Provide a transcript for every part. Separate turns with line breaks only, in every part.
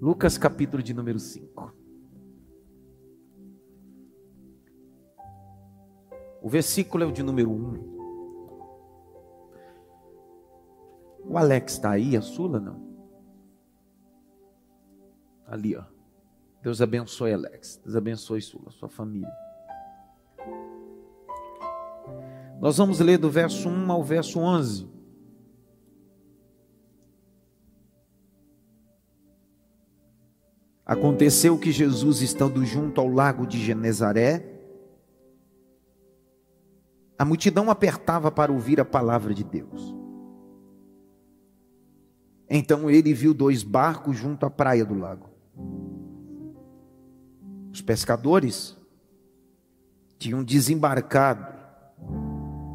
Lucas capítulo de número 5. O versículo é o de número 1. O Alex está aí, a Sula não? Ali, ó. Deus abençoe, Alex. Deus abençoe, Sula, sua família. Nós vamos ler do verso 1 ao verso 11. Aconteceu que Jesus, estando junto ao lago de Genezaré, a multidão apertava para ouvir a palavra de Deus. Então ele viu dois barcos junto à praia do lago. Os pescadores tinham desembarcado,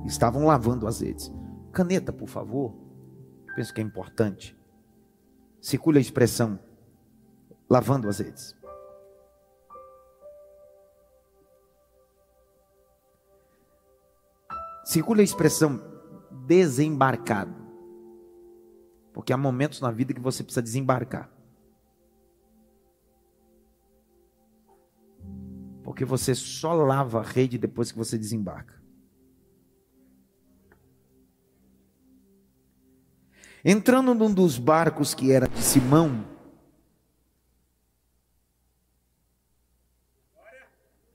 estavam lavando as redes. Caneta, por favor. Penso que é importante. Circula a expressão lavando as redes. Circula a expressão desembarcado. Porque há momentos na vida que você precisa desembarcar. Porque você só lava a rede depois que você desembarca. Entrando num dos barcos que era de Simão,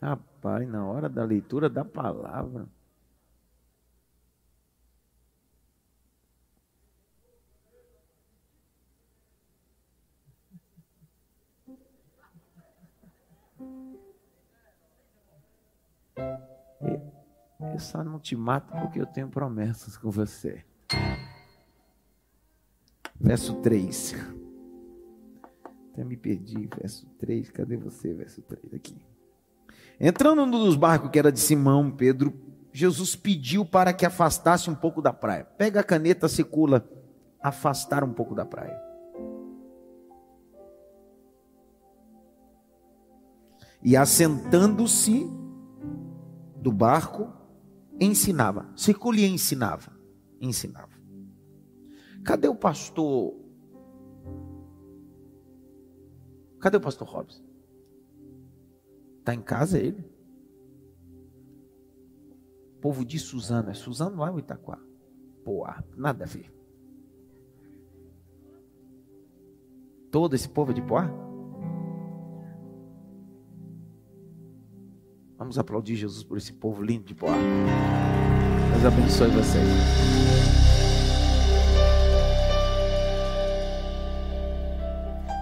Rapaz, na hora da leitura da palavra. Eu só não te mato porque eu tenho promessas com você. Verso 3. Até me perdi, verso 3. Cadê você, verso 3? Aqui. Entrando num dos barcos que era de Simão, Pedro, Jesus pediu para que afastasse um pouco da praia. Pega a caneta, circula, afastar um pouco da praia. E assentando-se do barco, ensinava. Circule e ensinava. Ensinava. Cadê o pastor? Cadê o pastor Robson? Está em casa ele? povo de Suzano. É Suzano lá ou Itaquá? Pô, nada a ver. Todo esse povo é de Poá? Vamos aplaudir Jesus por esse povo lindo de Poá. Deus abençoe vocês.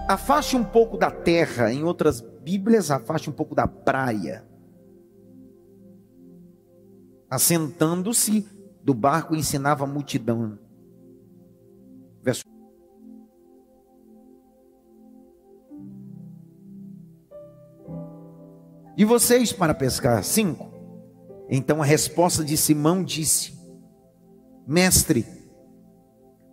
Afaste um pouco da terra, em outras Bíblias, afaste um pouco da praia. Assentando-se do barco, ensinava a multidão. Verso E vocês para pescar? Cinco. Então a resposta de Simão disse: Mestre,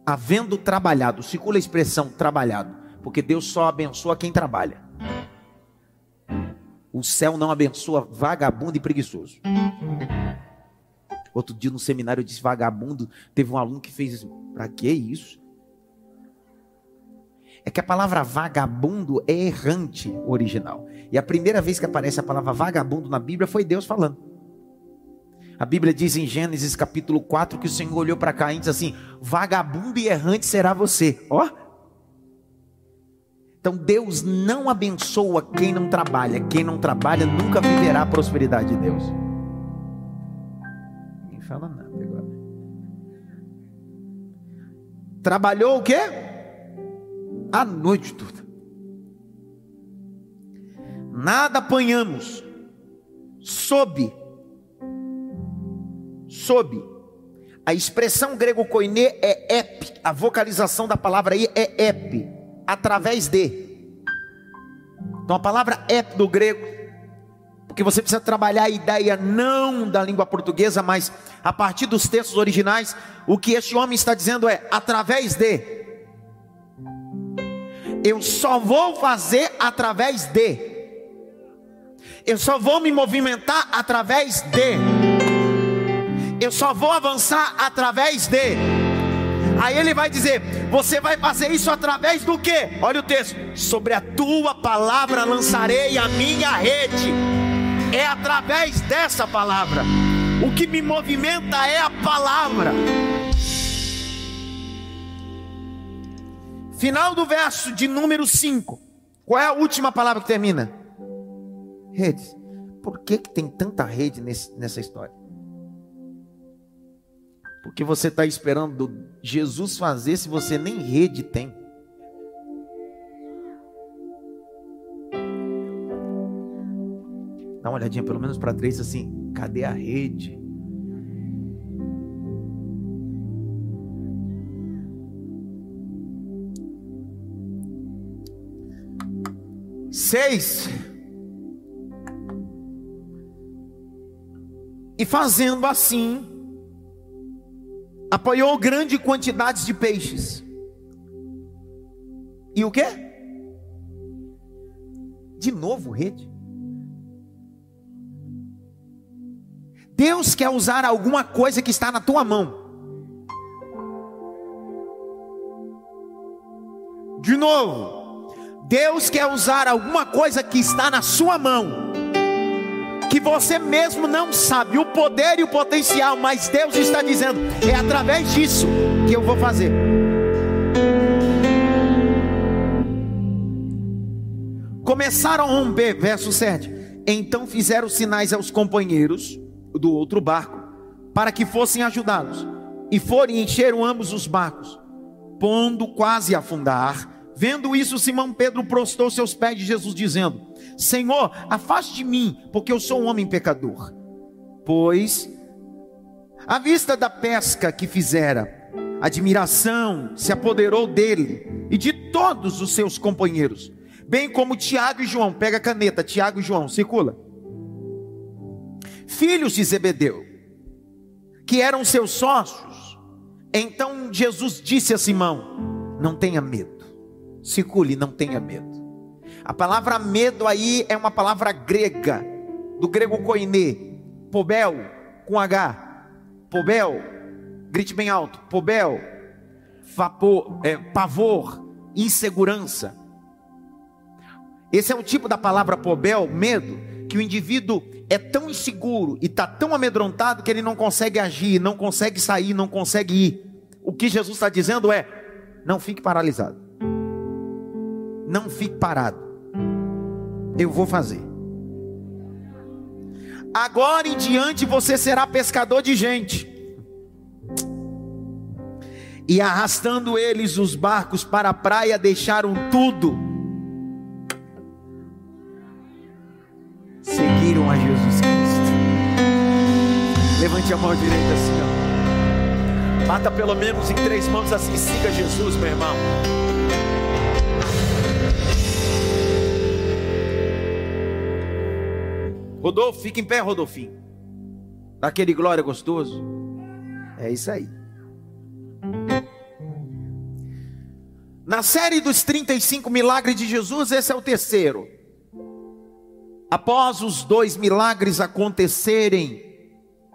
havendo trabalhado, circula a expressão trabalhado, porque Deus só abençoa quem trabalha. O céu não abençoa vagabundo e preguiçoso. Outro dia no seminário eu disse vagabundo, teve um aluno que fez isso. Para que isso? É que a palavra vagabundo é errante original. E a primeira vez que aparece a palavra vagabundo na Bíblia foi Deus falando. A Bíblia diz em Gênesis capítulo 4 que o Senhor olhou para cá e disse assim: Vagabundo e errante será você. Ó, oh, então Deus não abençoa quem não trabalha. Quem não trabalha nunca viverá a prosperidade de Deus. Ninguém fala nada agora. Trabalhou o quê? A noite toda. Nada apanhamos. Sob. Sob. A expressão grego koine é ep. A vocalização da palavra aí é ep através de. Então a palavra é do grego, porque você precisa trabalhar a ideia não da língua portuguesa, mas a partir dos textos originais, o que este homem está dizendo é através de. Eu só vou fazer através de. Eu só vou me movimentar através de. Eu só vou avançar através de. Aí ele vai dizer: Você vai fazer isso através do que? Olha o texto: Sobre a tua palavra lançarei a minha rede. É através dessa palavra. O que me movimenta é a palavra. Final do verso de número 5. Qual é a última palavra que termina? Redes. Por que, que tem tanta rede nesse, nessa história? Porque você está esperando Jesus fazer se você nem rede tem. Dá uma olhadinha pelo menos para três assim, cadê a rede? Seis. E fazendo assim, apoiou grande quantidade de peixes. E o que? De novo, rede. Deus quer usar alguma coisa que está na tua mão. De novo, Deus quer usar alguma coisa que está na sua mão que você mesmo não sabe o poder e o potencial, mas Deus está dizendo: é através disso que eu vou fazer. Começaram a romper, verso 7. Então fizeram sinais aos companheiros do outro barco, para que fossem ajudados, e foram e encheram ambos os barcos, pondo quase a afundar. Vendo isso, Simão Pedro prostou seus pés de Jesus, dizendo: Senhor, afaste de mim, porque eu sou um homem pecador. Pois, à vista da pesca que fizera, admiração se apoderou dele e de todos os seus companheiros, bem como Tiago e João. Pega a caneta, Tiago e João, circula. Filhos de Zebedeu, que eram seus sócios. Então Jesus disse a Simão: Não tenha medo, circule, não tenha medo. A palavra medo aí é uma palavra grega, do grego koine, pobel, com H, pobel, grite bem alto, pobel, vapor, é, pavor, insegurança. Esse é o tipo da palavra pobel, medo, que o indivíduo é tão inseguro e está tão amedrontado que ele não consegue agir, não consegue sair, não consegue ir. O que Jesus está dizendo é: não fique paralisado, não fique parado eu vou fazer. Agora em diante você será pescador de gente. E arrastando eles os barcos para a praia, deixaram tudo. Seguiram a Jesus Cristo. Levante a mão direita assim, ó. Bata pelo menos em três mãos assim, siga Jesus, meu irmão. Rodolfo, fica em pé, Rodolfinho. Daquele glória gostoso. É isso aí. Na série dos 35 milagres de Jesus, esse é o terceiro. Após os dois milagres acontecerem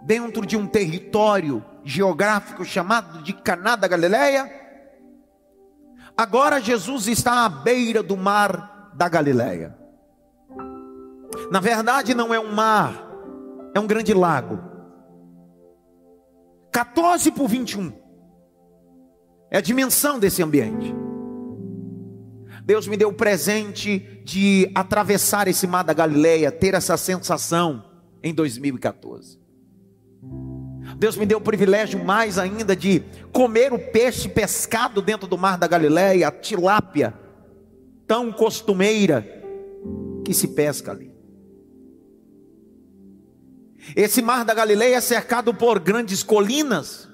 dentro de um território geográfico chamado de Caná da Galileia, agora Jesus está à beira do mar da Galileia. Na verdade, não é um mar, é um grande lago. 14 por 21 é a dimensão desse ambiente. Deus me deu o presente de atravessar esse mar da Galileia, ter essa sensação em 2014. Deus me deu o privilégio mais ainda de comer o peixe pescado dentro do mar da Galileia, a tilápia, tão costumeira que se pesca ali. Esse mar da Galileia é cercado por grandes colinas.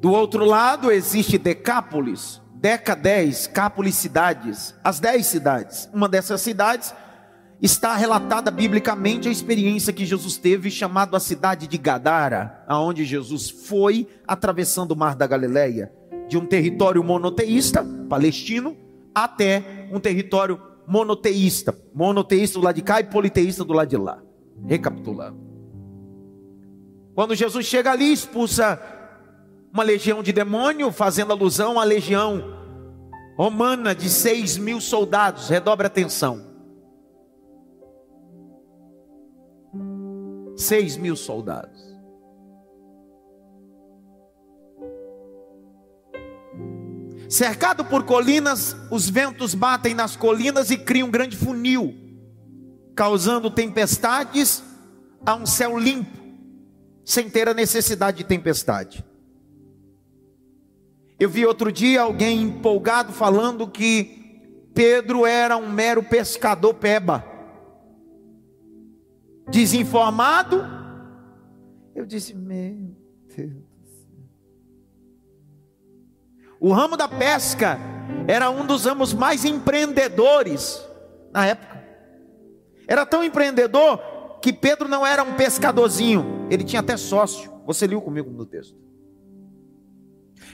Do outro lado existe Decápolis, Deca 10, Cápolis cidades, as 10 cidades. Uma dessas cidades está relatada biblicamente a experiência que Jesus teve, chamado a cidade de Gadara, aonde Jesus foi atravessando o mar da Galileia, de um território monoteísta, palestino, até um território monoteísta. Monoteísta do lado de cá e politeísta do lado de lá. Recapitulando. Quando Jesus chega ali, expulsa uma legião de demônio, fazendo alusão à legião romana de seis mil soldados. Redobre a atenção. Seis mil soldados. Cercado por colinas, os ventos batem nas colinas e criam um grande funil, causando tempestades a um céu limpo, sem ter a necessidade de tempestade. Eu vi outro dia alguém empolgado falando que Pedro era um mero pescador peba. Desinformado. Eu disse, meu Deus. O ramo da pesca era um dos ramos mais empreendedores na época. Era tão empreendedor que Pedro não era um pescadorzinho, ele tinha até sócio. Você leu comigo no texto.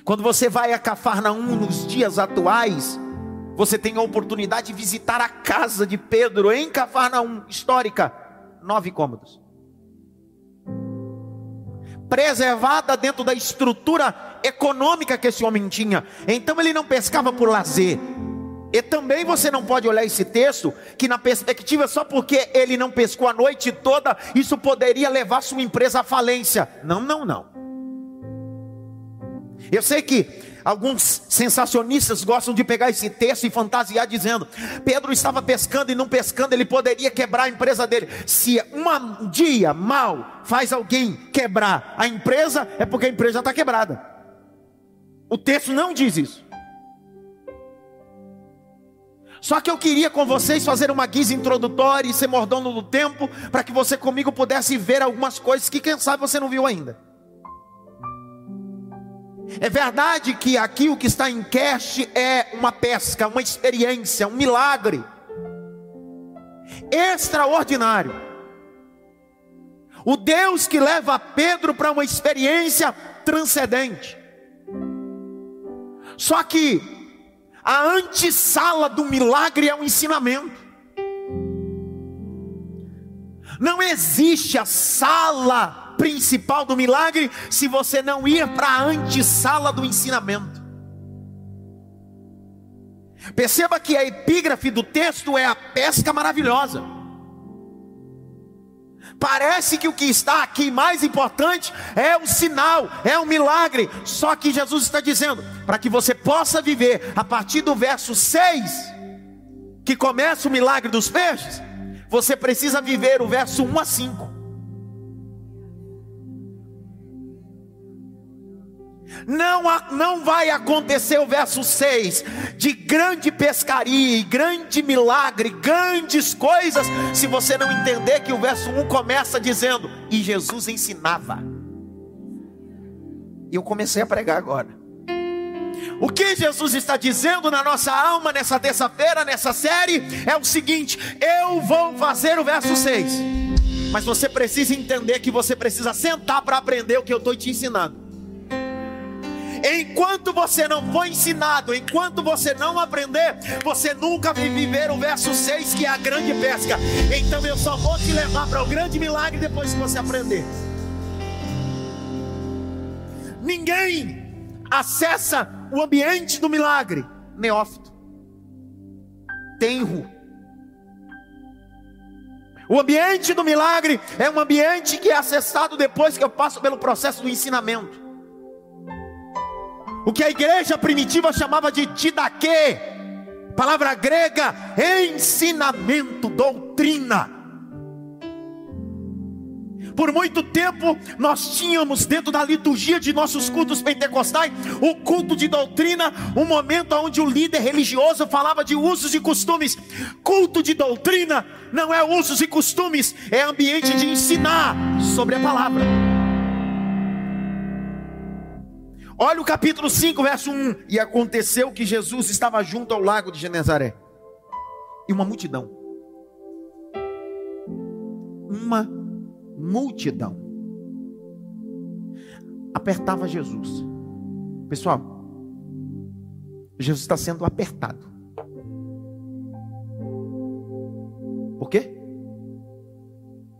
Quando você vai a Cafarnaum nos dias atuais, você tem a oportunidade de visitar a casa de Pedro em Cafarnaum, histórica, nove cômodos preservada dentro da estrutura econômica que esse homem tinha. Então ele não pescava por lazer. E também você não pode olhar esse texto que na perspectiva só porque ele não pescou a noite toda, isso poderia levar sua empresa à falência. Não, não, não. Eu sei que Alguns sensacionistas gostam de pegar esse texto e fantasiar dizendo: Pedro estava pescando e não pescando, ele poderia quebrar a empresa dele. Se um dia mal faz alguém quebrar a empresa, é porque a empresa está quebrada. O texto não diz isso. Só que eu queria com vocês fazer uma guisa introdutória e ser mordomo do tempo, para que você comigo pudesse ver algumas coisas que quem sabe você não viu ainda. É verdade que aqui o que está em cast é uma pesca, uma experiência, um milagre extraordinário. O Deus que leva Pedro para uma experiência transcendente. Só que a antessala do milagre é o ensinamento. Não existe a sala principal do milagre se você não ir para a antessala do ensinamento. Perceba que a epígrafe do texto é a pesca maravilhosa. Parece que o que está aqui mais importante é o sinal, é o milagre. Só que Jesus está dizendo, para que você possa viver a partir do verso 6, que começa o milagre dos peixes, você precisa viver o verso 1 a 5. Não, não vai acontecer o verso 6 de grande pescaria, grande milagre, grandes coisas, se você não entender que o verso 1 começa dizendo: E Jesus ensinava. E eu comecei a pregar agora. O que Jesus está dizendo na nossa alma nessa terça-feira, nessa série, é o seguinte: eu vou fazer o verso 6. Mas você precisa entender que você precisa sentar para aprender o que eu estou te ensinando. Enquanto você não for ensinado, enquanto você não aprender, você nunca vai viver o verso 6, que é a grande pesca. Então eu só vou te levar para o grande milagre depois que você aprender. Ninguém acessa o ambiente do milagre, neófito, tenro. O ambiente do milagre é um ambiente que é acessado depois que eu passo pelo processo do ensinamento. O que a igreja primitiva chamava de didaquê, palavra grega, ensinamento, doutrina. Por muito tempo nós tínhamos dentro da liturgia de nossos cultos pentecostais o culto de doutrina, um momento onde o líder religioso falava de usos e costumes. Culto de doutrina não é usos e costumes, é ambiente de ensinar sobre a palavra. Olha o capítulo 5, verso 1. E aconteceu que Jesus estava junto ao lago de Genezaré. E uma multidão. Uma multidão. Apertava Jesus. Pessoal, Jesus está sendo apertado. Por quê?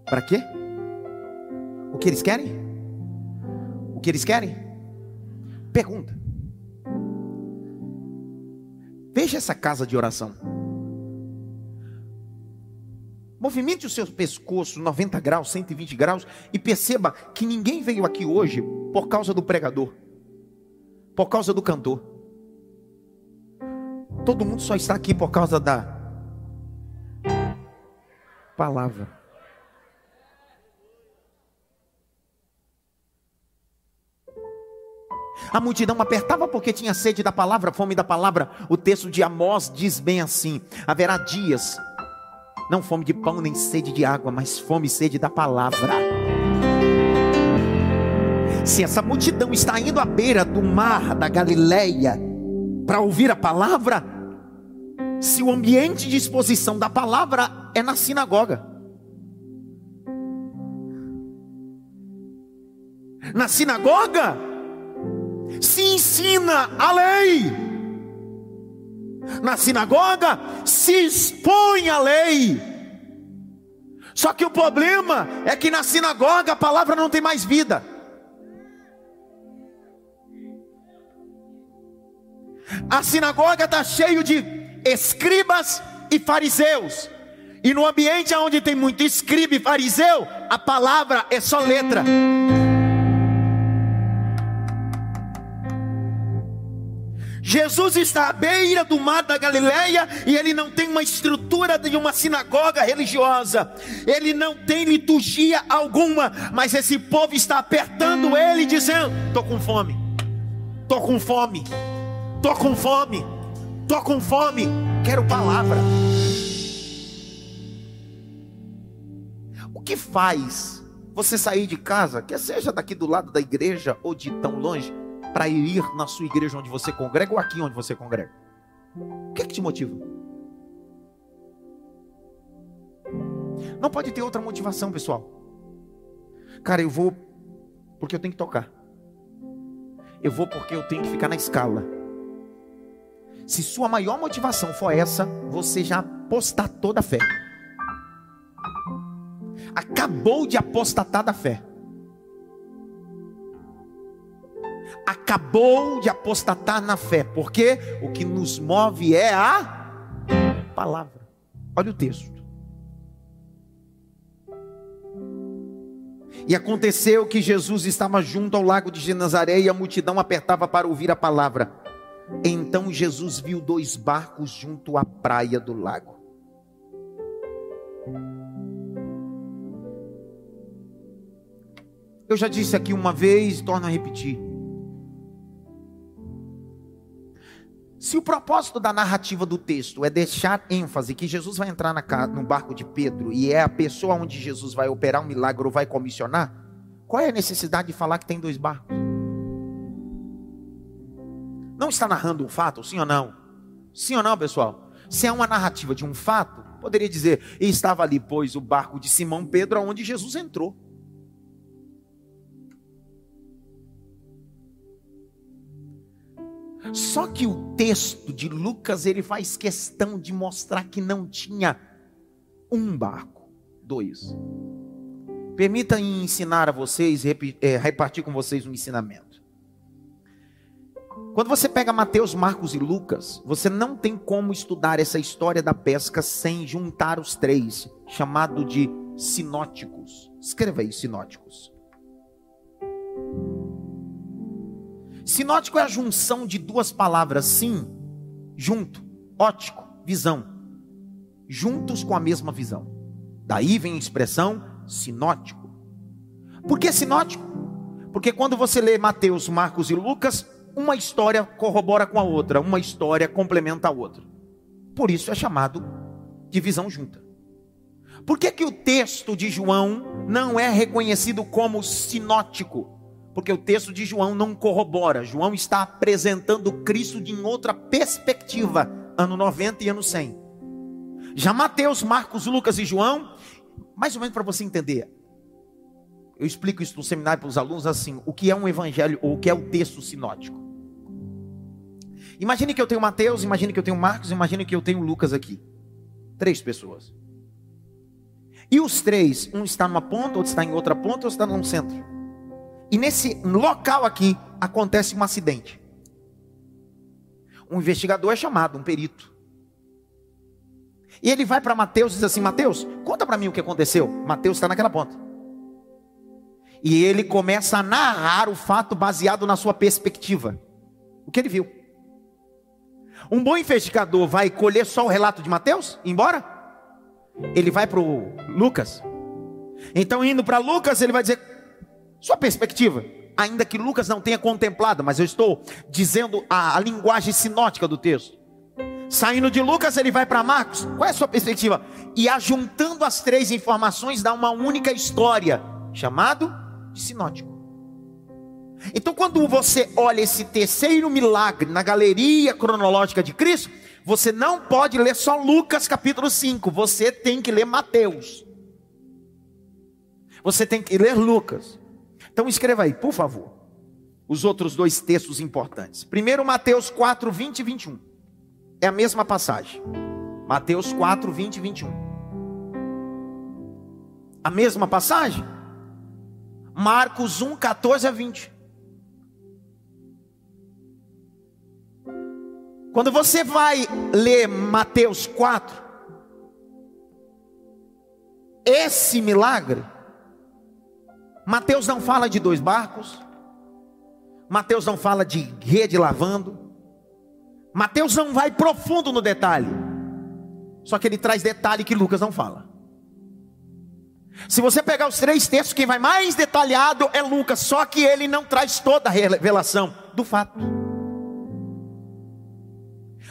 Para quê? O que eles querem? O que eles querem? Pergunta. Veja essa casa de oração. Movimente o seu pescoço 90 graus, 120 graus e perceba que ninguém veio aqui hoje por causa do pregador, por causa do cantor. Todo mundo só está aqui por causa da palavra. A multidão apertava porque tinha sede da palavra, fome da palavra. O texto de Amós diz bem assim: haverá dias não fome de pão nem sede de água, mas fome e sede da palavra. Se essa multidão está indo à beira do mar da Galileia para ouvir a palavra, se o ambiente de exposição da palavra é na sinagoga. Na sinagoga se ensina a lei na sinagoga, se expõe a lei. Só que o problema é que na sinagoga a palavra não tem mais vida. A sinagoga está cheio de escribas e fariseus. E no ambiente onde tem muito escriba e fariseu, a palavra é só letra. Jesus está à beira do mar da Galileia e ele não tem uma estrutura de uma sinagoga religiosa, ele não tem liturgia alguma, mas esse povo está apertando ele, dizendo: Estou com fome, estou com fome, estou com fome, estou com fome, quero palavra. O que faz você sair de casa, quer seja daqui do lado da igreja ou de tão longe? Para ir na sua igreja onde você congrega ou aqui onde você congrega? O que é que te motiva? Não pode ter outra motivação, pessoal. Cara, eu vou porque eu tenho que tocar. Eu vou porque eu tenho que ficar na escala. Se sua maior motivação for essa, você já apostatou da fé. Acabou de apostatar da fé. Acabou de apostatar na fé, porque o que nos move é a palavra. Olha o texto. E aconteceu que Jesus estava junto ao lago de Genazaré e a multidão apertava para ouvir a palavra. Então Jesus viu dois barcos junto à praia do lago. Eu já disse aqui uma vez, torno a repetir. Se o propósito da narrativa do texto é deixar ênfase que Jesus vai entrar na, no barco de Pedro e é a pessoa onde Jesus vai operar um milagre ou vai comissionar, qual é a necessidade de falar que tem dois barcos? Não está narrando um fato, sim ou não? Sim ou não, pessoal? Se é uma narrativa de um fato, poderia dizer: estava ali, pois, o barco de Simão Pedro, onde Jesus entrou. Só que o texto de Lucas ele faz questão de mostrar que não tinha um barco, dois. Permita ensinar a vocês, é, repartir com vocês um ensinamento. Quando você pega Mateus, Marcos e Lucas, você não tem como estudar essa história da pesca sem juntar os três, chamado de sinóticos. Escreva aí, sinóticos. Sinótico é a junção de duas palavras, sim, junto, ótico, visão, juntos com a mesma visão. Daí vem a expressão sinótico. Por que sinótico? Porque quando você lê Mateus, Marcos e Lucas, uma história corrobora com a outra, uma história complementa a outra. Por isso é chamado de visão junta. Por que, que o texto de João não é reconhecido como sinótico? Porque o texto de João não corrobora. João está apresentando Cristo de outra perspectiva, ano 90 e ano 100. Já Mateus, Marcos, Lucas e João, mais ou menos para você entender. Eu explico isso no seminário para os alunos assim: o que é um evangelho ou o que é o texto sinótico. Imagine que eu tenho Mateus, imagine que eu tenho Marcos, imagine que eu tenho Lucas aqui. Três pessoas. E os três, um está numa ponta, outro está em outra ponta, outro está num centro. E nesse local aqui acontece um acidente. Um investigador é chamado, um perito. E ele vai para Mateus e diz assim: Mateus, conta para mim o que aconteceu. Mateus está naquela ponta. E ele começa a narrar o fato baseado na sua perspectiva. O que ele viu. Um bom investigador vai colher só o relato de Mateus? Embora? Ele vai para o Lucas. Então, indo para Lucas, ele vai dizer: sua perspectiva. Ainda que Lucas não tenha contemplado, mas eu estou dizendo a, a linguagem sinótica do texto. Saindo de Lucas, ele vai para Marcos. Qual é a sua perspectiva? E ajuntando as três informações, dá uma única história, chamado de sinótico. Então, quando você olha esse terceiro milagre na galeria cronológica de Cristo, você não pode ler só Lucas capítulo 5, você tem que ler Mateus. Você tem que ler Lucas. Então escreva aí, por favor, os outros dois textos importantes. Primeiro, Mateus 4, 20 e 21. É a mesma passagem. Mateus 4, 20 e 21. A mesma passagem? Marcos 1, 14 a 20. Quando você vai ler Mateus 4, esse milagre, Mateus não fala de dois barcos, Mateus não fala de rede lavando, Mateus não vai profundo no detalhe, só que ele traz detalhe que Lucas não fala. Se você pegar os três textos, quem vai mais detalhado é Lucas, só que ele não traz toda a revelação do fato.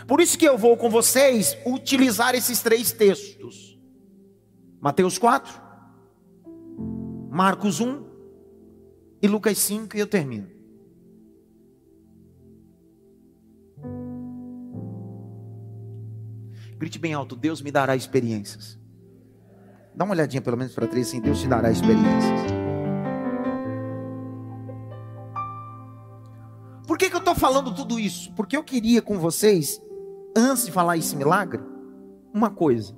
Por isso que eu vou com vocês utilizar esses três textos: Mateus 4, Marcos 1 e Lucas 5, e eu termino. Grite bem alto: Deus me dará experiências. Dá uma olhadinha pelo menos para três, assim: Deus te dará experiências. Por que, que eu estou falando tudo isso? Porque eu queria com vocês antes de falar esse milagre, uma coisa.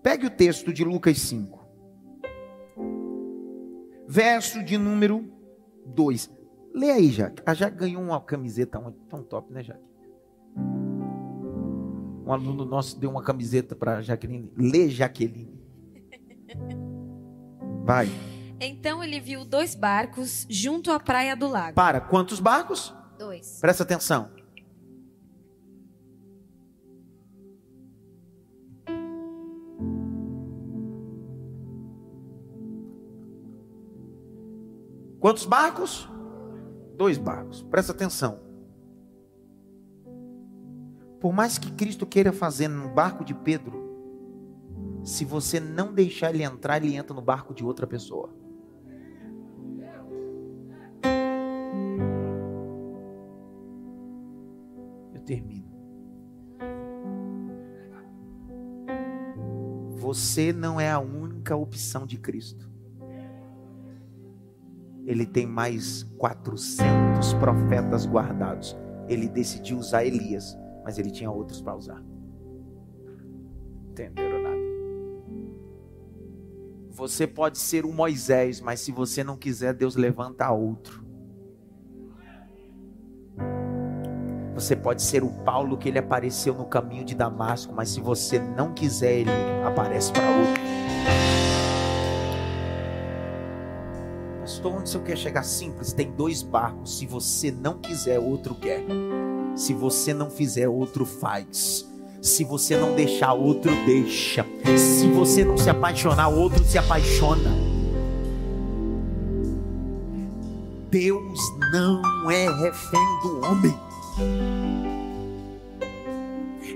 Pegue o texto de Lucas 5, verso de número 2. Lê aí, Jaque. A Jaque ganhou uma camiseta tão top, né, Jaque? Um aluno nosso deu uma camiseta para Jaqueline. Lê, Jaqueline. Vai.
Então ele viu dois barcos junto à praia do lago.
Para, quantos barcos?
Dois.
Presta atenção. Quantos barcos? Dois barcos. Presta atenção. Por mais que Cristo queira fazer no barco de Pedro, se você não deixar ele entrar, ele entra no barco de outra pessoa. Eu termino. Você não é a única opção de Cristo ele tem mais 400 profetas guardados. Ele decidiu usar Elias, mas ele tinha outros para usar. Entenderam nada? Você pode ser um Moisés, mas se você não quiser, Deus levanta outro. Você pode ser o Paulo que ele apareceu no caminho de Damasco, mas se você não quiser, ele aparece para outro. Pastor, onde senhor quer chegar? Simples, tem dois barcos. Se você não quiser, outro quer. Se você não fizer, outro faz. Se você não deixar, outro deixa. Se você não se apaixonar, outro se apaixona. Deus não é refém do homem.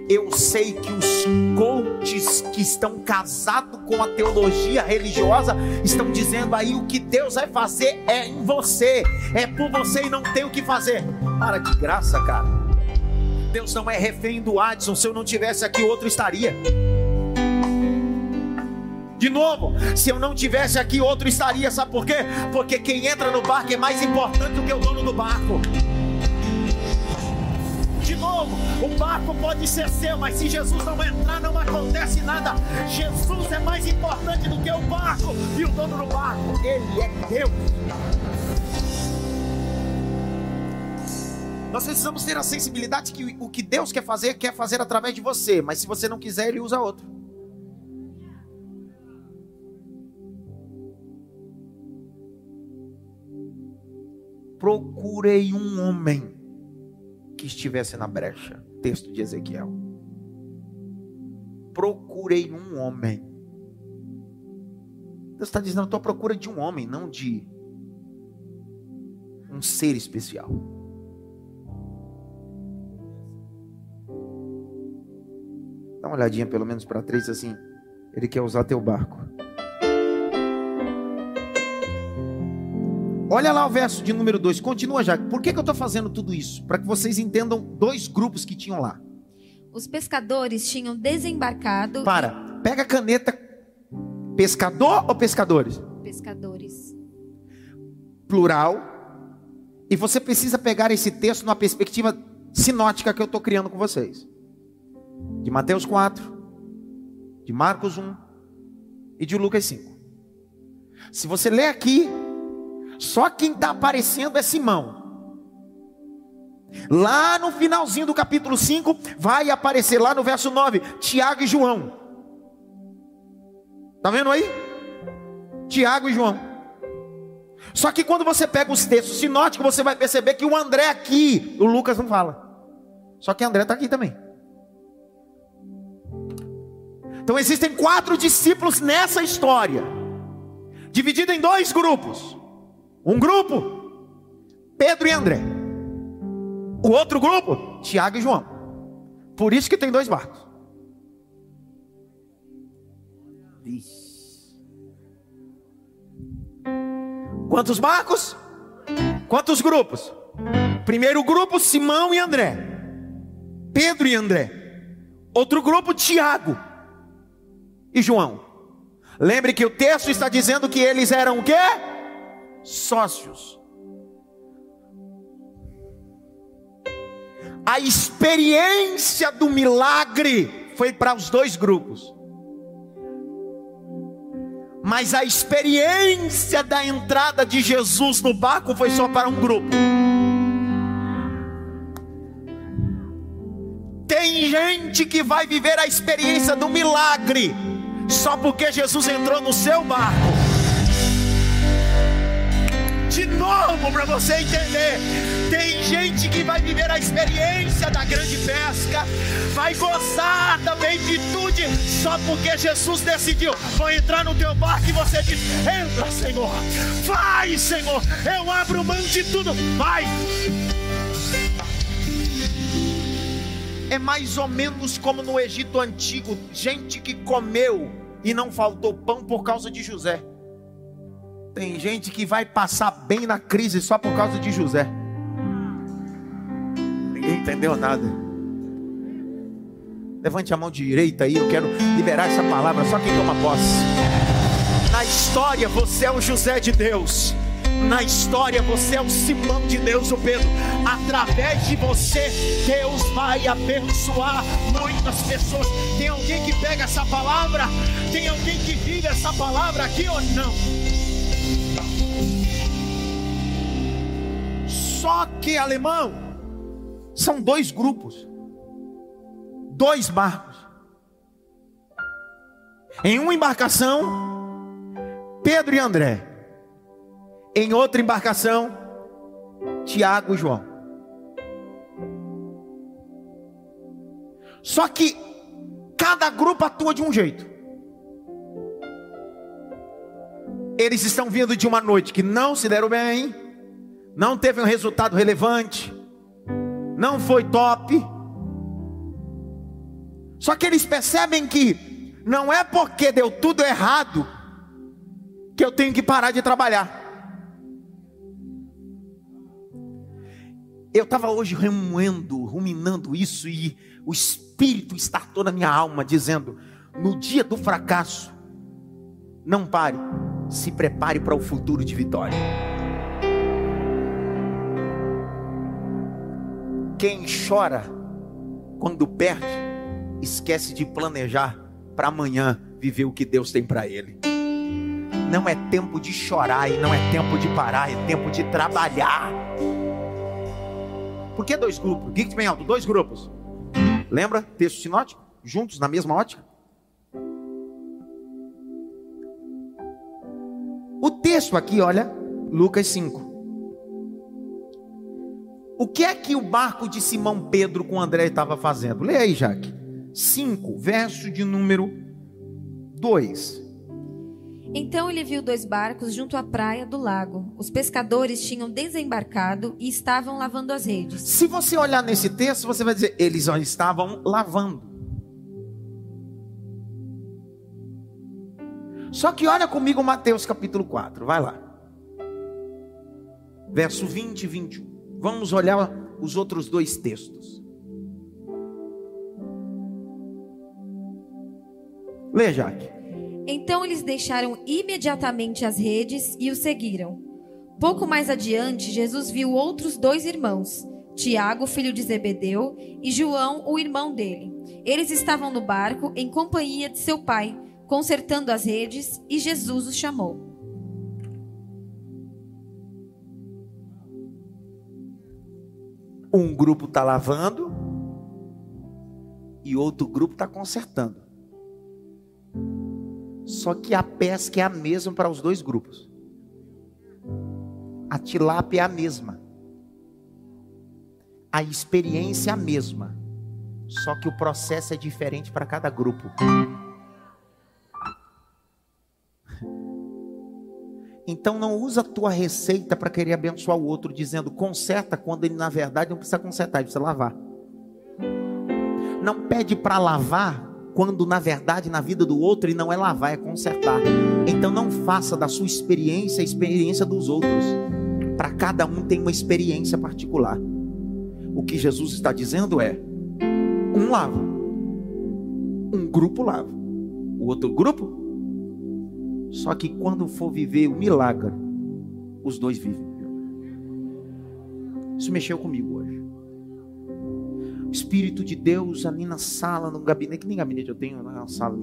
Eu sei que os coaches que estão casados com a teologia religiosa estão dizendo aí o que Deus vai fazer é em você, é por você e não tem o que fazer. Para de graça, cara. Deus não é refém do Adson. Se eu não tivesse aqui, outro estaria. De novo, se eu não tivesse aqui, outro estaria. Sabe por quê? Porque quem entra no barco é mais importante do que o dono do barco. O barco pode ser seu, mas se Jesus não entrar, não acontece nada. Jesus é mais importante do que o barco e o dono do barco. Ele é Deus. Nós precisamos ter a sensibilidade que o que Deus quer fazer, quer fazer através de você, mas se você não quiser, Ele usa outro. Procurei um homem que estivesse na brecha. Texto de Ezequiel. Procurei um homem. Deus está dizendo: estou à procura de um homem, não de um ser especial. Dá uma olhadinha pelo menos para três assim. Ele quer usar teu barco. Olha lá o verso de número 2. Continua já. Por que, que eu estou fazendo tudo isso? Para que vocês entendam dois grupos que tinham lá.
Os pescadores tinham desembarcado.
Para. Pega a caneta. Pescador ou pescadores?
Pescadores.
Plural. E você precisa pegar esse texto numa perspectiva sinótica que eu estou criando com vocês de Mateus 4, de Marcos 1 e de Lucas 5. Se você ler aqui, só quem está aparecendo é Simão. Lá no finalzinho do capítulo 5, vai aparecer lá no verso 9, Tiago e João. Está vendo aí? Tiago e João. Só que quando você pega os textos sinóticos, você vai perceber que o André aqui, o Lucas não fala. Só que André está aqui também. Então existem quatro discípulos nessa história, dividida em dois grupos. Um grupo, Pedro e André. O outro grupo, Tiago e João. Por isso que tem dois barcos. Quantos barcos? Quantos grupos? Primeiro grupo, Simão e André. Pedro e André. Outro grupo, Tiago e João. Lembre que o texto está dizendo que eles eram o quê? Sócios. A experiência do milagre foi para os dois grupos. Mas a experiência da entrada de Jesus no barco foi só para um grupo. Tem gente que vai viver a experiência do milagre só porque Jesus entrou no seu barco. De novo, para você entender, tem gente que vai viver a experiência da grande pesca, vai gozar da beatitude, só porque Jesus decidiu: vou entrar no teu barco e você diz: entra, Senhor, vai, Senhor, eu abro mão de tudo, vai. É mais ou menos como no Egito antigo, gente que comeu e não faltou pão por causa de José. Tem gente que vai passar bem na crise só por causa de José. Ninguém entendeu nada. Levante a mão direita aí, eu quero liberar essa palavra, só quem toma posse. Na história você é o José de Deus. Na história você é o Simão de Deus, o Pedro. Através de você, Deus vai abençoar muitas pessoas. Tem alguém que pega essa palavra? Tem alguém que vive essa palavra aqui ou não? Que alemão são dois grupos, dois barcos. Em uma embarcação, Pedro e André em outra embarcação, Tiago e João. Só que cada grupo atua de um jeito. Eles estão vindo de uma noite que não se deram bem, não teve um resultado relevante, não foi top. Só que eles percebem que não é porque deu tudo errado que eu tenho que parar de trabalhar. Eu estava hoje remoendo, ruminando isso, e o Espírito estartou na minha alma, dizendo: no dia do fracasso, não pare, se prepare para o futuro de vitória. Quem chora quando perde, esquece de planejar para amanhã viver o que Deus tem para ele. Não é tempo de chorar e não é tempo de parar, é tempo de trabalhar. Por que dois grupos? Grite bem alto, dois grupos. Lembra? Texto sinótico? Juntos na mesma ótica? O texto aqui, olha, Lucas 5. O que é que o barco de Simão Pedro com André estava fazendo? Leia aí, Jaque. 5, verso de número 2.
Então ele viu dois barcos junto à praia do lago. Os pescadores tinham desembarcado e estavam lavando as redes.
Se você olhar nesse texto, você vai dizer: eles estavam lavando. Só que olha comigo Mateus capítulo 4, vai lá. Verso 20 e 21. Vamos olhar os outros dois textos. Lê, Jaque.
Então eles deixaram imediatamente as redes e o seguiram. Pouco mais adiante, Jesus viu outros dois irmãos, Tiago, filho de Zebedeu, e João, o irmão dele. Eles estavam no barco em companhia de seu pai, consertando as redes, e Jesus os chamou.
Um grupo está lavando e outro grupo está consertando. Só que a pesca é a mesma para os dois grupos. A tilápia é a mesma. A experiência é a mesma. Só que o processo é diferente para cada grupo. Então não usa a tua receita para querer abençoar o outro, dizendo conserta quando ele na verdade não precisa consertar, ele precisa lavar. Não pede para lavar quando na verdade na vida do outro ele não é lavar, é consertar. Então não faça da sua experiência a experiência dos outros. Para cada um tem uma experiência particular. O que Jesus está dizendo é: um lava, um grupo lava, o outro grupo. Só que quando for viver o milagre, os dois vivem. Isso mexeu comigo hoje. Espírito de Deus ali na sala, no gabinete, que nem gabinete eu tenho na sala.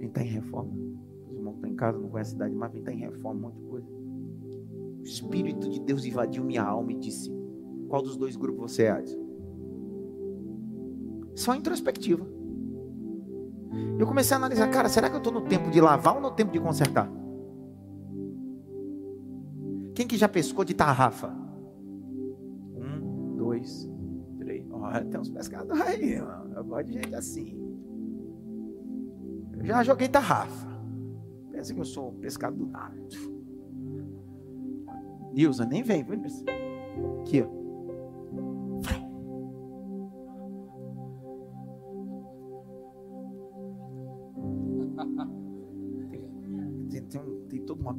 Quem está em reforma. Os irmãos estão em casa, não conhece a cidade, mas vem está em reforma, um monte de coisa. O Espírito de Deus invadiu minha alma e disse: Qual dos dois grupos você é? Só introspectiva. Eu comecei a analisar, cara, será que eu estou no tempo de lavar ou no tempo de consertar? Quem que já pescou de tarrafa? Um, dois, três. Olha, tem uns pescadores aí, mano. Eu gosto de gente assim. Eu já joguei tarrafa. Pensa que eu sou pescador nato. Nilza, nem vem. Aqui, ó.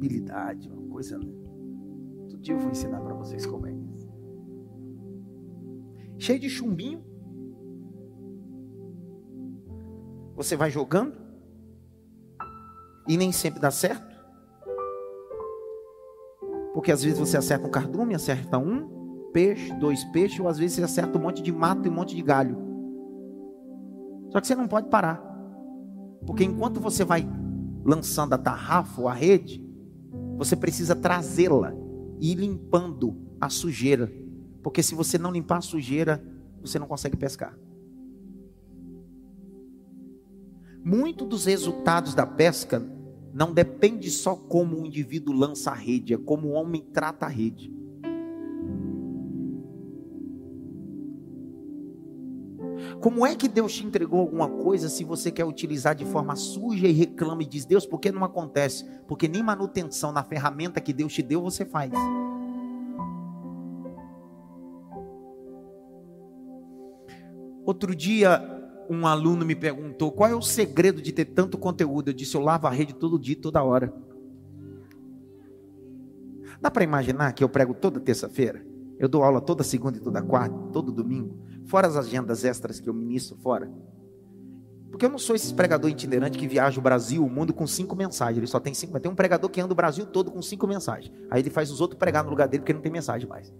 Habilidade, uma coisa. Né? dia eu vou ensinar para vocês como é isso. Cheio de chumbinho. Você vai jogando. E nem sempre dá certo. Porque às vezes você acerta um cardume, acerta um peixe, dois peixes, ou às vezes você acerta um monte de mato e um monte de galho. Só que você não pode parar. Porque enquanto você vai lançando a tarrafa ou a rede, você precisa trazê-la e ir limpando a sujeira. Porque se você não limpar a sujeira, você não consegue pescar. Muito dos resultados da pesca não depende só como o indivíduo lança a rede, é como o homem trata a rede. Como é que Deus te entregou alguma coisa se você quer utilizar de forma suja e reclama e diz, Deus, por que não acontece? Porque nem manutenção na ferramenta que Deus te deu você faz. Outro dia, um aluno me perguntou qual é o segredo de ter tanto conteúdo. Eu disse, eu lavo a rede todo dia, toda hora. Dá para imaginar que eu prego toda terça-feira? Eu dou aula toda segunda e toda quarta, todo domingo fora as agendas extras que eu ministro fora. Porque eu não sou esse pregador itinerante que viaja o Brasil, o mundo com cinco mensagens. Ele só tem cinco. mas Tem um pregador que anda o Brasil todo com cinco mensagens. Aí ele faz os outros pregar no lugar dele porque não tem mensagem mais.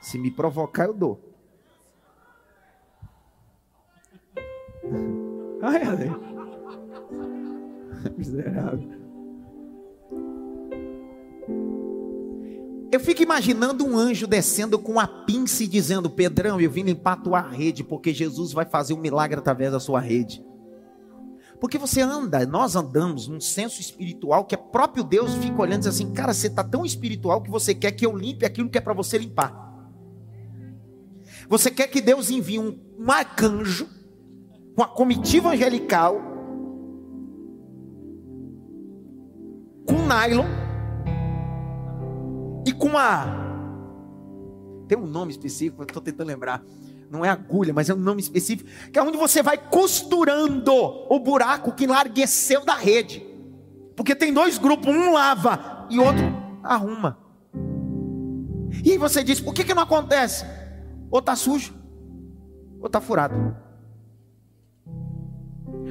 Se me provocar, eu dou. Ai, Ale. Miserável. Eu fico imaginando um anjo descendo com a pinça e dizendo: Pedrão, eu vim limpar a tua rede, porque Jesus vai fazer um milagre através da sua rede. Porque você anda, nós andamos num senso espiritual que é próprio Deus fica olhando e diz assim: Cara, você está tão espiritual que você quer que eu limpe aquilo que é para você limpar. Você quer que Deus envie um, um arcanjo com a comitiva angelical, com nylon e com a. Tem um nome específico, estou tentando lembrar. Não é agulha, mas é um nome específico. Que é onde você vai costurando o buraco que largueceu da rede. Porque tem dois grupos, um lava e outro arruma. E aí você diz: por que, que não acontece? Ou está sujo, ou está furado.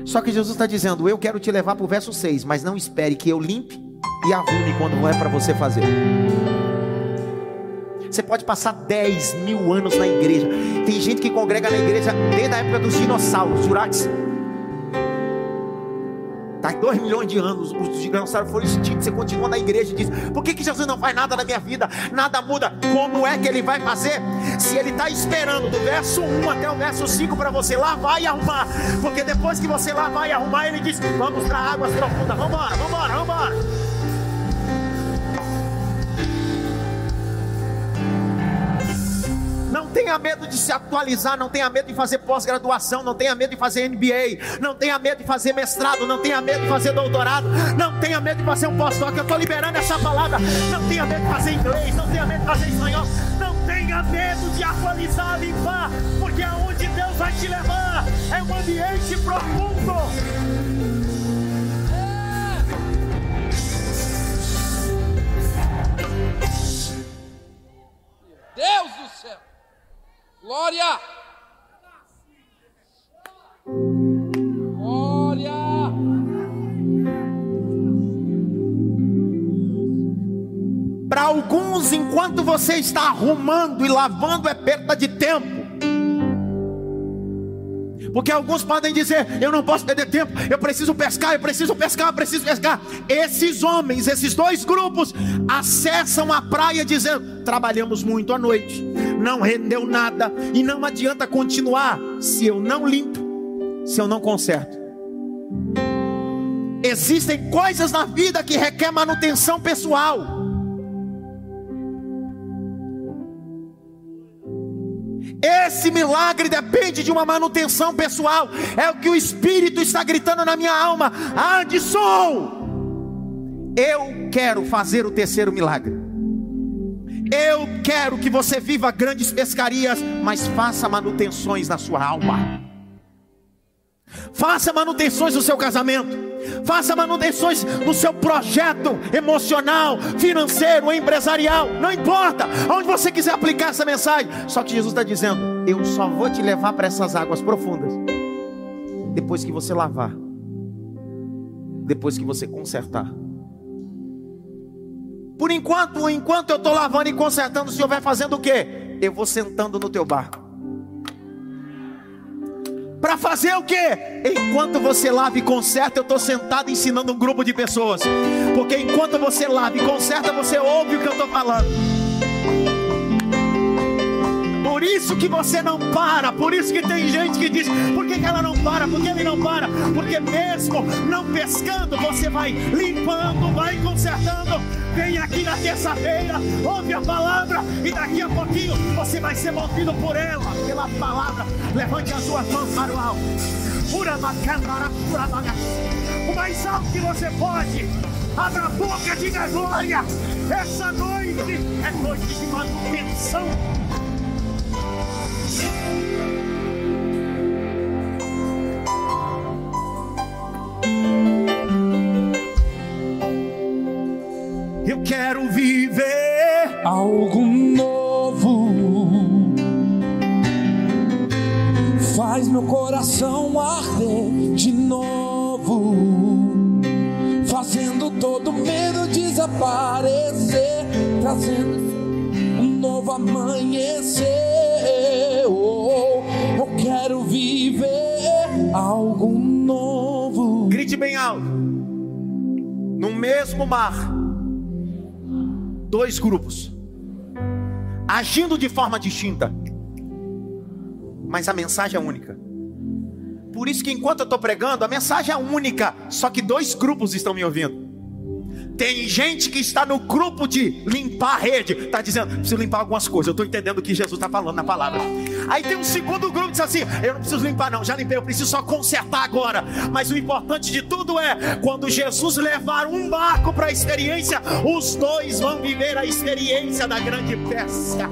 Só que Jesus está dizendo: Eu quero te levar para o verso 6, mas não espere que eu limpe e arrume quando não é para você fazer. Você pode passar 10 mil anos na igreja. Tem gente que congrega na igreja desde a época dos dinossauros, Jurax. Está dois milhões de anos, os dinossauros foram extintos. Você continua na igreja e diz: Por que, que Jesus não faz nada na minha vida? Nada muda. Como é que ele vai fazer? Se ele está esperando do verso 1 até o verso 5 para você lavar e arrumar. Porque depois que você lavar e arrumar, ele diz: Vamos para águas profundas. Vamos embora, vamos embora, vamos embora. Tenha medo de se atualizar, não tenha medo de fazer pós-graduação, não tenha medo de fazer MBA, não tenha medo de fazer mestrado, não tenha medo de fazer doutorado, não tenha medo de fazer um pós-doc. Eu estou liberando essa palavra. Não tenha medo de fazer inglês, não tenha medo de fazer espanhol, não tenha medo de atualizar, limpar, porque aonde Deus vai te levar é um ambiente profundo.
Deus do céu. Glória! Glória!
Para alguns, enquanto você está arrumando e lavando, é perda de tempo. Porque alguns podem dizer: Eu não posso perder tempo, eu preciso pescar, eu preciso pescar, eu preciso pescar. Esses homens, esses dois grupos, acessam a praia dizendo: Trabalhamos muito à noite, não rendeu nada, e não adianta continuar se eu não limpo, se eu não conserto. Existem coisas na vida que requer manutenção pessoal. Esse milagre depende de uma manutenção pessoal. É o que o Espírito está gritando na minha alma. Adson, eu quero fazer o terceiro milagre. Eu quero que você viva grandes pescarias, mas faça manutenções na sua alma. Faça manutenções no seu casamento. Faça manutenções no seu projeto emocional, financeiro, empresarial. Não importa onde você quiser aplicar essa mensagem. Só que Jesus está dizendo: Eu só vou te levar para essas águas profundas depois que você lavar, depois que você consertar. Por enquanto, enquanto eu estou lavando e consertando, o Senhor vai fazendo o quê? Eu vou sentando no teu barco. Para fazer o quê? Enquanto você lava e conserta, eu estou sentado ensinando um grupo de pessoas. Porque enquanto você lava e conserta, você ouve o que eu estou falando. Isso que você não para, por isso que tem gente que diz: por que, que ela não para? Por que ele não para? Porque mesmo não pescando, você vai limpando, vai consertando. Vem aqui na terça-feira, ouve a palavra e daqui a pouquinho você vai ser movido por ela, pela palavra. Levante as suas mãos para o alto. O mais alto que você pode. Abra a boca, diga glória. Essa noite é noite de manutenção. Eu quero viver
algo novo. Faz meu coração arder de novo, fazendo todo medo desaparecer, trazendo novo amanhecer. Oh, eu quero viver algo novo.
Grite bem alto. No mesmo mar, dois grupos, agindo de forma distinta, mas a mensagem é única. Por isso que enquanto eu estou pregando, a mensagem é única, só que dois grupos estão me ouvindo. Tem gente que está no grupo de limpar a rede, está dizendo, preciso limpar algumas coisas. Eu estou entendendo o que Jesus está falando na palavra. Aí tem um segundo grupo que diz assim: eu não preciso limpar, não, já limpei, eu preciso só consertar agora. Mas o importante de tudo é quando Jesus levar um barco para a experiência, os dois vão viver a experiência da grande festa.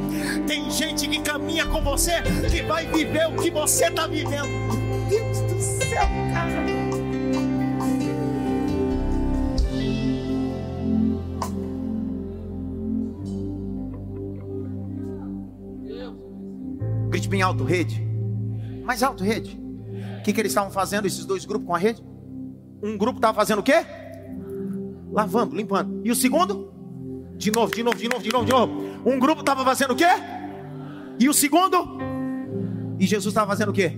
Tem gente que caminha com você que vai viver o que você está vivendo. Deus do céu, cara. Bem alto, rede. Mais alto, rede. O que, que eles estavam fazendo, esses dois grupos com a rede? Um grupo estava fazendo o quê? Lavando, limpando. E o segundo? De novo, de novo, de novo, de novo, de novo. Um grupo estava fazendo o quê? E o segundo? E Jesus estava fazendo o quê?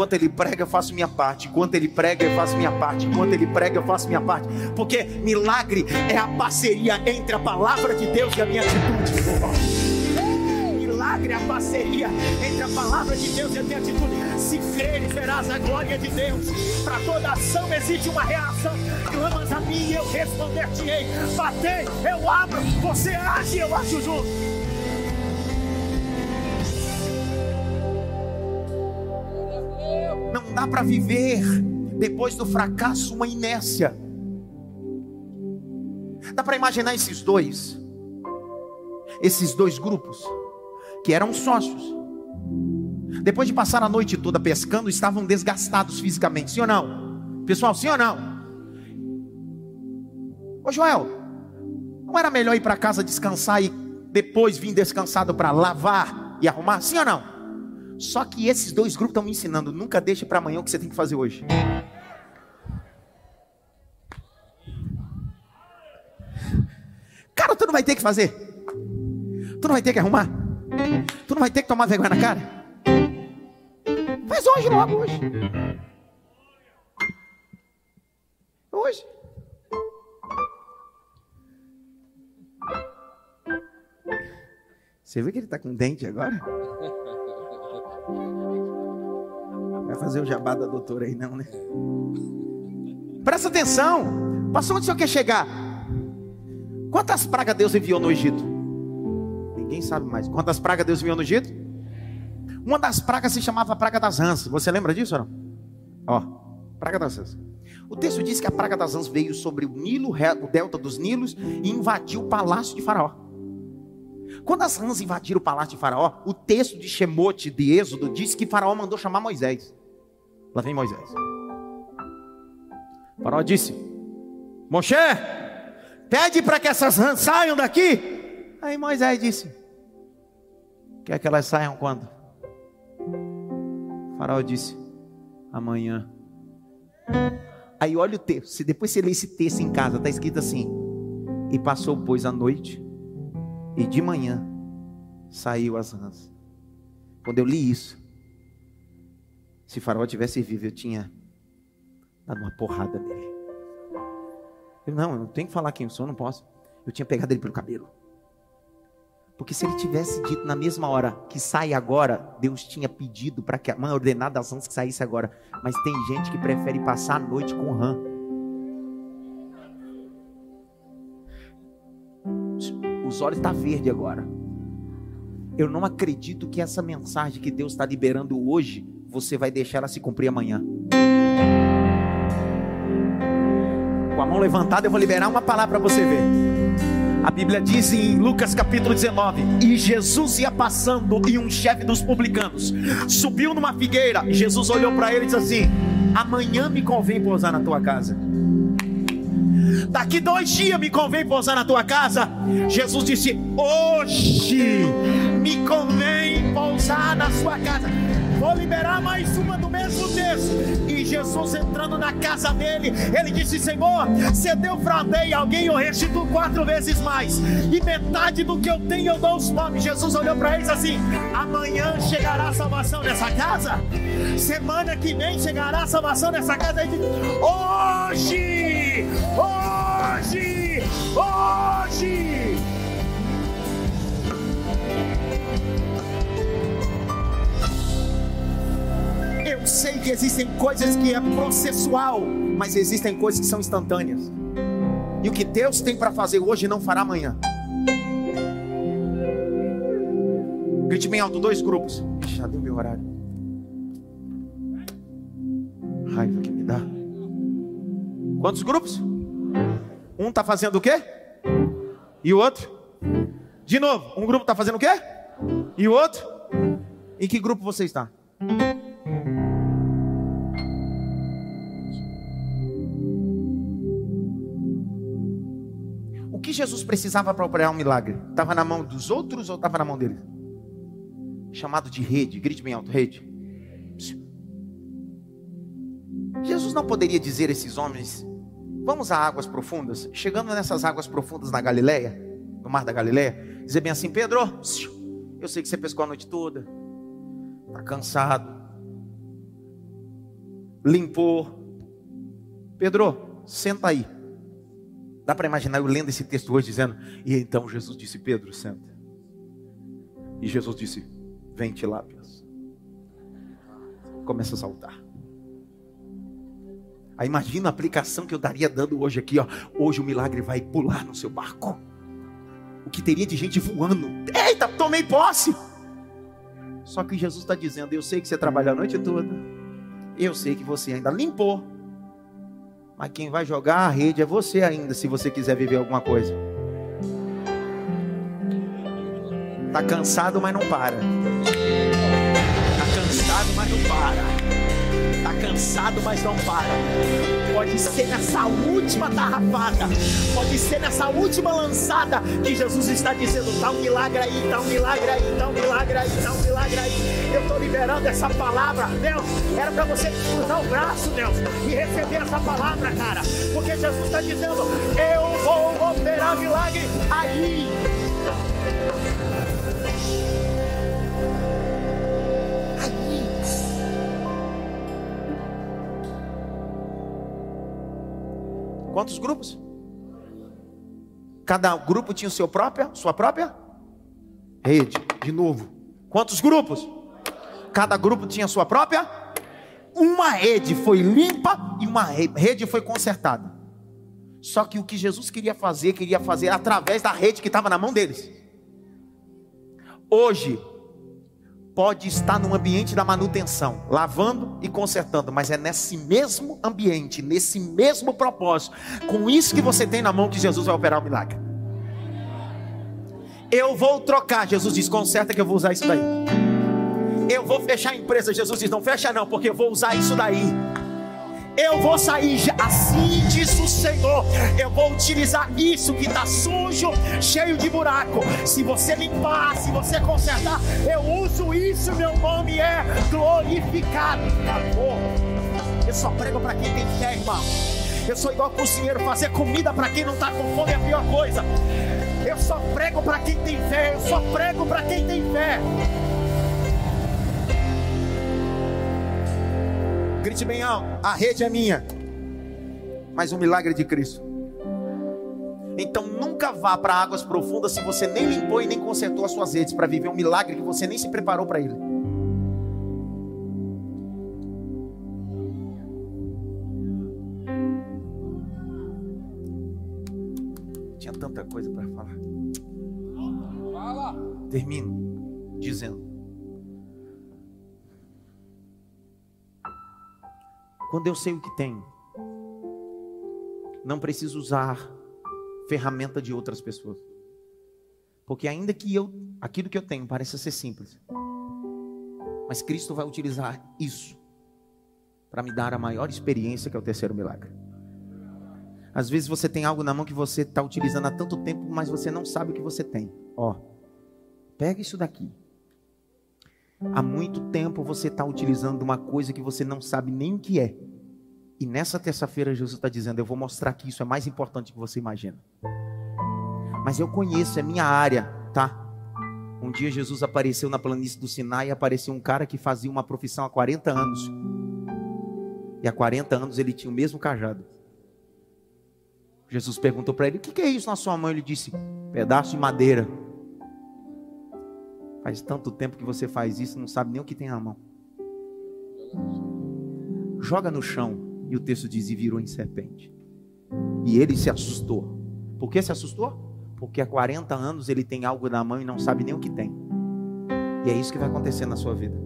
Enquanto ele prega, eu faço minha parte. Enquanto ele prega, eu faço minha parte. Enquanto ele prega, eu faço minha parte. Porque milagre é a parceria entre a palavra de Deus e a minha atitude. Milagre é a parceria entre a palavra de Deus e a minha atitude. Se creres, verás a glória de Deus. Para toda ação existe uma reação. Clamas a mim e eu responder-te-ei. Batei, eu abro. Você age, eu acho junto. Dá para viver depois do fracasso uma inércia. Dá para imaginar esses dois, esses dois grupos, que eram sócios. Depois de passar a noite toda pescando, estavam desgastados fisicamente, sim ou não? Pessoal, sim ou não? Ô Joel, não era melhor ir para casa descansar e depois vir descansado para lavar e arrumar, sim ou não? Só que esses dois grupos estão me ensinando: nunca deixe para amanhã o que você tem que fazer hoje. Cara, tu não vai ter que fazer. Tu não vai ter que arrumar. Tu não vai ter que tomar vergonha na cara. Faz hoje, logo hoje. Hoje. Você vê que ele está com dente agora? fazer o jabá da doutora aí, não, né? Presta atenção. Passou onde o senhor quer chegar? Quantas pragas Deus enviou no Egito? Ninguém sabe mais. Quantas pragas Deus enviou no Egito? Uma das pragas se chamava praga das rãs. Você lembra disso ou não? Ó, praga das rãs. O texto diz que a praga das rãs veio sobre o Nilo, o delta dos Nilos, e invadiu o palácio de Faraó. Quando as rãs invadiram o palácio de Faraó, o texto de Shemote de Êxodo diz que Faraó mandou chamar Moisés. Lá vem Moisés. O faraó disse: Moshe, pede para que essas rãs saiam daqui. Aí Moisés disse: Quer que elas saiam quando? O faraó disse: Amanhã. Aí olha o texto. Depois você ler esse texto em casa, está escrito assim: E passou, pois, a noite e de manhã saiu as rãs. Quando eu li isso, se Faraó tivesse vivo, eu tinha dado uma porrada nele. Eu, não, eu não tenho que falar quem eu sou, não posso. Eu tinha pegado ele pelo cabelo. Porque se ele tivesse dito na mesma hora que sai agora, Deus tinha pedido para que a mãe ordenada das rãs que saísse agora. Mas tem gente que prefere passar a noite com rã os olhos estão tá verde agora. Eu não acredito que essa mensagem que Deus está liberando hoje, você vai deixar ela se cumprir amanhã. Com a mão levantada, eu vou liberar uma palavra para você ver. A Bíblia diz em Lucas capítulo 19: E Jesus ia passando, e um chefe dos publicanos subiu numa figueira. E Jesus olhou para ele e disse assim: Amanhã me convém pousar na tua casa. Daqui dois dias me convém pousar na tua casa. Jesus disse: Hoje me convém pousar na sua casa. Vou liberar mais uma do mesmo começo. E Jesus entrando na casa dele, ele disse: Senhor, você deu para alguém, eu restituo quatro vezes mais. E metade do que eu tenho eu dou aos pobres. Jesus olhou para eles assim: amanhã chegará a salvação nessa casa. Semana que vem chegará a salvação nessa casa. Ele disse, hoje, hoje, hoje. Eu sei que existem coisas que é processual, mas existem coisas que são instantâneas. E o que Deus tem para fazer hoje não fará amanhã. Grite bem alto, dois grupos. Já deu meu horário. Raiva que me dá. Quantos grupos? Um está fazendo o quê? E o outro? De novo, um grupo está fazendo o quê? E o outro? Em que grupo você está? O que Jesus precisava para operar um milagre? Estava na mão dos outros ou estava na mão dele? Chamado de rede, grite bem alto, rede. Jesus não poderia dizer a esses homens: Vamos a águas profundas. Chegando nessas águas profundas na Galileia, no mar da Galileia, dizer bem assim: Pedro, eu sei que você pescou a noite toda, está cansado, limpou. Pedro, senta aí. Dá para imaginar eu lendo esse texto hoje dizendo: E então Jesus disse: Pedro, senta. E Jesus disse: Vem, tilápias. Começa a saltar. Aí imagina a aplicação que eu daria dando hoje aqui, ó. Hoje o milagre vai pular no seu barco. O que teria de gente voando? Eita, tomei posse. Só que Jesus está dizendo: Eu sei que você trabalhou a noite toda. Eu sei que você ainda limpou. Mas quem vai jogar a rede é você ainda, se você quiser viver alguma coisa. Tá cansado, mas não para. Tá cansado, mas não para. Pode ser nessa última tarrafada, pode ser nessa última lançada que Jesus está dizendo: tá um milagre aí, tá um milagre aí, tá um milagre aí, tá um milagre aí. Eu estou liberando essa palavra, Deus. Era para você cruzar o braço, Deus, e receber essa palavra, cara, porque Jesus está dizendo: eu vou operar milagre aí. Quantos grupos? Cada grupo tinha o seu própria, sua própria rede. De novo. Quantos grupos? Cada grupo tinha sua própria. Uma rede foi limpa e uma rede foi consertada. Só que o que Jesus queria fazer, queria fazer através da rede que estava na mão deles. Hoje, pode estar no ambiente da manutenção, lavando e consertando, mas é nesse mesmo ambiente, nesse mesmo propósito, com isso que você tem na mão que Jesus vai operar o milagre. Eu vou trocar, Jesus diz, conserta que eu vou usar isso daí. Eu vou fechar a empresa, Jesus diz, não fecha não, porque eu vou usar isso daí eu vou sair, assim diz o Senhor. Eu vou utilizar isso que está sujo, cheio de buraco. Se você limpar, se você consertar, eu uso isso, meu nome é glorificado. Acabou. Eu só prego para quem tem fé, irmão. Eu sou igual cozinheiro, fazer comida para quem não está com fome é a pior coisa. Eu só prego para quem tem fé, eu só prego para quem tem fé. Grite bem alto: a rede é minha, mas o milagre é de Cristo. Então nunca vá para águas profundas se você nem limpou e nem consertou as suas redes para viver um milagre que você nem se preparou para ele. Tinha tanta coisa para falar. Fala. Termino dizendo Quando eu sei o que tenho, não preciso usar ferramenta de outras pessoas. Porque ainda que eu, aquilo que eu tenho pareça ser simples, mas Cristo vai utilizar isso para me dar a maior experiência que é o terceiro milagre. Às vezes você tem algo na mão que você está utilizando há tanto tempo, mas você não sabe o que você tem. Ó, pega isso daqui Há muito tempo você está utilizando uma coisa que você não sabe nem o que é. E nessa terça-feira Jesus está dizendo: Eu vou mostrar que isso é mais importante do que você imagina. Mas eu conheço, é minha área, tá? Um dia Jesus apareceu na planície do Sinai e apareceu um cara que fazia uma profissão há 40 anos. E há 40 anos ele tinha o mesmo cajado. Jesus perguntou para ele: O que é isso na sua mão? Ele disse: Pedaço de madeira. Faz tanto tempo que você faz isso, não sabe nem o que tem na mão. Joga no chão. E o texto diz: E virou em serpente. E ele se assustou. Por que se assustou? Porque há 40 anos ele tem algo na mão e não sabe nem o que tem. E é isso que vai acontecer na sua vida.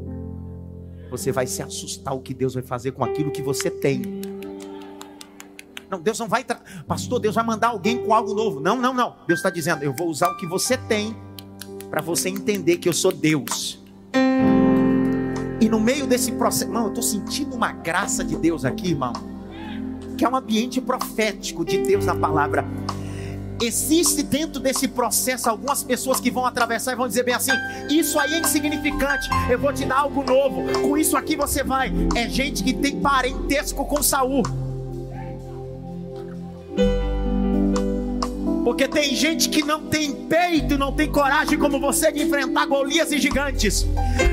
Você vai se assustar o que Deus vai fazer com aquilo que você tem. Não, Deus não vai, pastor, Deus vai mandar alguém com algo novo. Não, não, não. Deus está dizendo, eu vou usar o que você tem para você entender que eu sou Deus. E no meio desse processo, irmão, eu estou sentindo uma graça de Deus aqui, irmão, que é um ambiente profético de Deus na palavra. Existe dentro desse processo algumas pessoas que vão atravessar e vão dizer bem assim: Isso aí é insignificante, eu vou te dar algo novo. Com isso aqui você vai. É gente que tem parentesco com Saul. Porque tem gente que não tem peito, não tem coragem como você de enfrentar Golias e gigantes.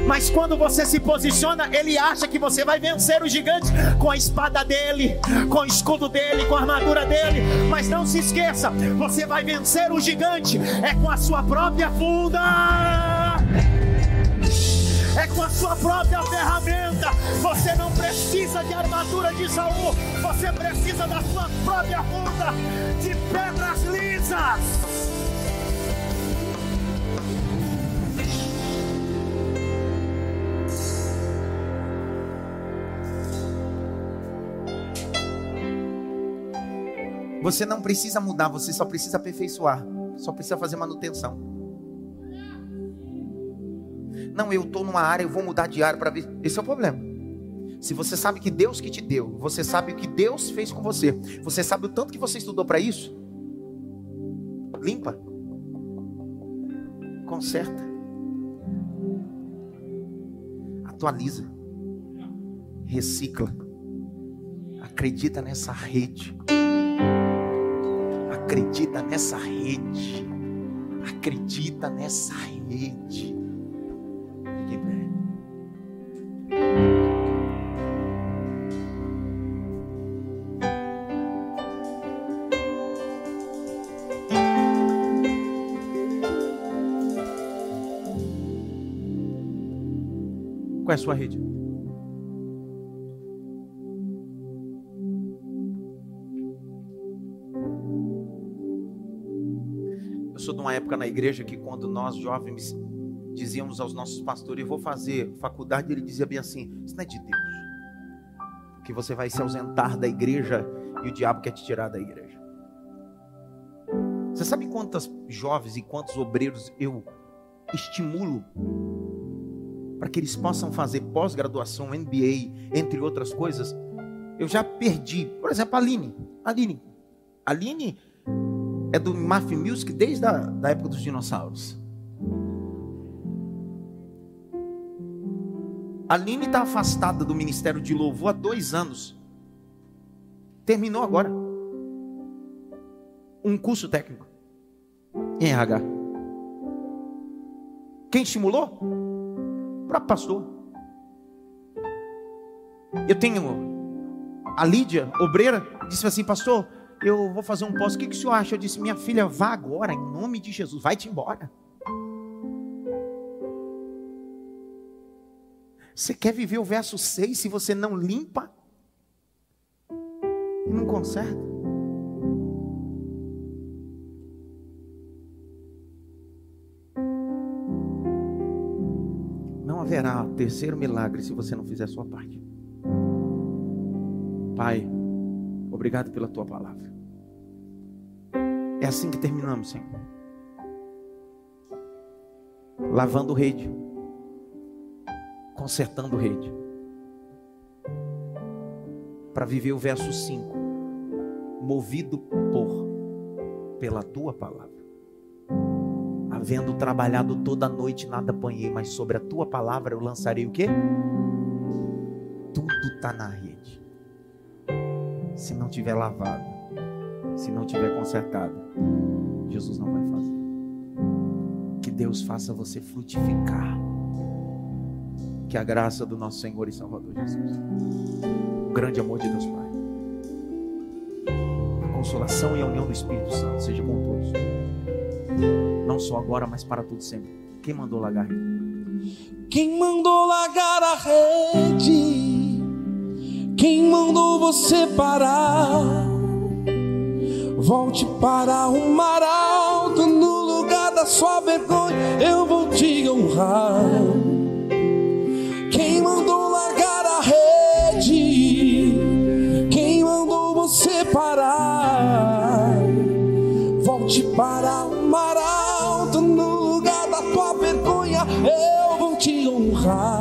Mas quando você se posiciona, ele acha que você vai vencer os gigantes com a espada dele, com o escudo dele, com a armadura dele. Mas não se esqueça, você vai vencer o gigante é com a sua própria funda com a sua própria ferramenta. Você não precisa de armadura de Saul, você precisa da sua própria funda de pedras lisas. Você não precisa mudar, você só precisa aperfeiçoar, só precisa fazer manutenção. Não, eu estou numa área, eu vou mudar de área para ver. Esse é o problema. Se você sabe que Deus que te deu, você sabe o que Deus fez com você, você sabe o tanto que você estudou para isso, limpa, conserta, atualiza, recicla, acredita nessa rede, acredita nessa rede, acredita nessa rede. É a sua rede? Eu sou de uma época na igreja que quando nós jovens dizíamos aos nossos pastores, eu vou fazer faculdade, ele dizia bem assim, isso não é de Deus. Que você vai se ausentar da igreja e o diabo quer te tirar da igreja. Você sabe quantas jovens e quantos obreiros eu estimulo para que eles possam fazer pós-graduação, MBA, entre outras coisas, eu já perdi. Por exemplo, a Aline. Aline, Aline é do Muffin Music desde a da época dos dinossauros. A Aline está afastada do Ministério de Louvor há dois anos. Terminou agora. Um curso técnico em RH. Quem estimulou? Próprio pastor. Eu tenho a Lídia, obreira, disse assim, pastor, eu vou fazer um posto, o que, que o senhor acha? Eu disse, minha filha, vá agora, em nome de Jesus, vai-te embora. Você quer viver o verso 6 se você não limpa e não conserta? Haverá terceiro milagre se você não fizer a sua parte. Pai, obrigado pela tua palavra. É assim que terminamos, Senhor. Lavando rede, consertando rede, para viver o verso 5, movido por, pela tua palavra. Havendo trabalhado toda a noite, nada apanhei, mas sobre a tua palavra eu lançarei o quê? Tudo está na rede. Se não tiver lavado, se não tiver consertado, Jesus não vai fazer. Que Deus faça você frutificar. Que a graça do nosso Senhor e Salvador Jesus, o grande amor de Deus Pai, a consolação e a união do Espírito Santo seja com todos não só agora, mas para tudo sempre. Quem mandou largar a rede?
Quem mandou largar a rede? Quem mandou você parar? Volte para o mar alto, no lugar da sua vergonha, eu vou te honrar. Quem mandou largar a rede? Quem mandou você parar? Volte para honrar.